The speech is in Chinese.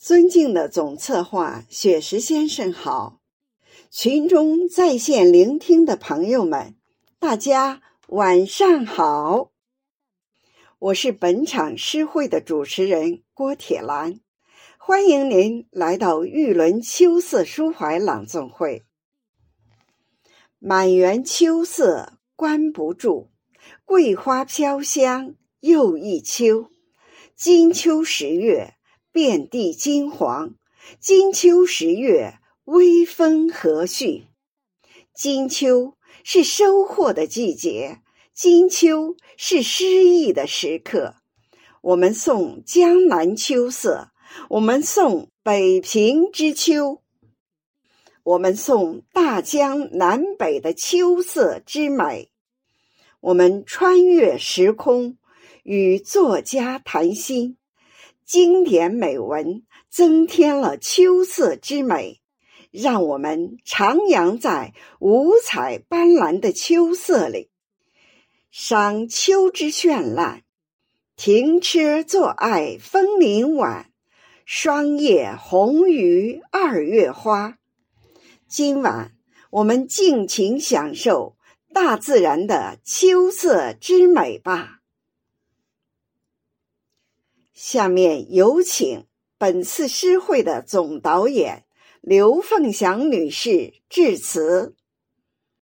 尊敬的总策划雪石先生好，群中在线聆听的朋友们，大家晚上好。我是本场诗会的主持人郭铁兰，欢迎您来到玉轮秋色抒怀朗诵会。满园秋色关不住，桂花飘香又一秋。金秋十月。遍地金黄，金秋十月，微风和煦。金秋是收获的季节，金秋是诗意的时刻。我们送江南秋色，我们送北平之秋，我们送大江南北的秋色之美。我们穿越时空，与作家谈心。经典美文增添了秋色之美，让我们徜徉在五彩斑斓的秋色里，赏秋之绚烂。停车坐爱枫林晚，霜叶红于二月花。今晚我们尽情享受大自然的秋色之美吧。下面有请本次诗会的总导演刘凤祥女士致辞。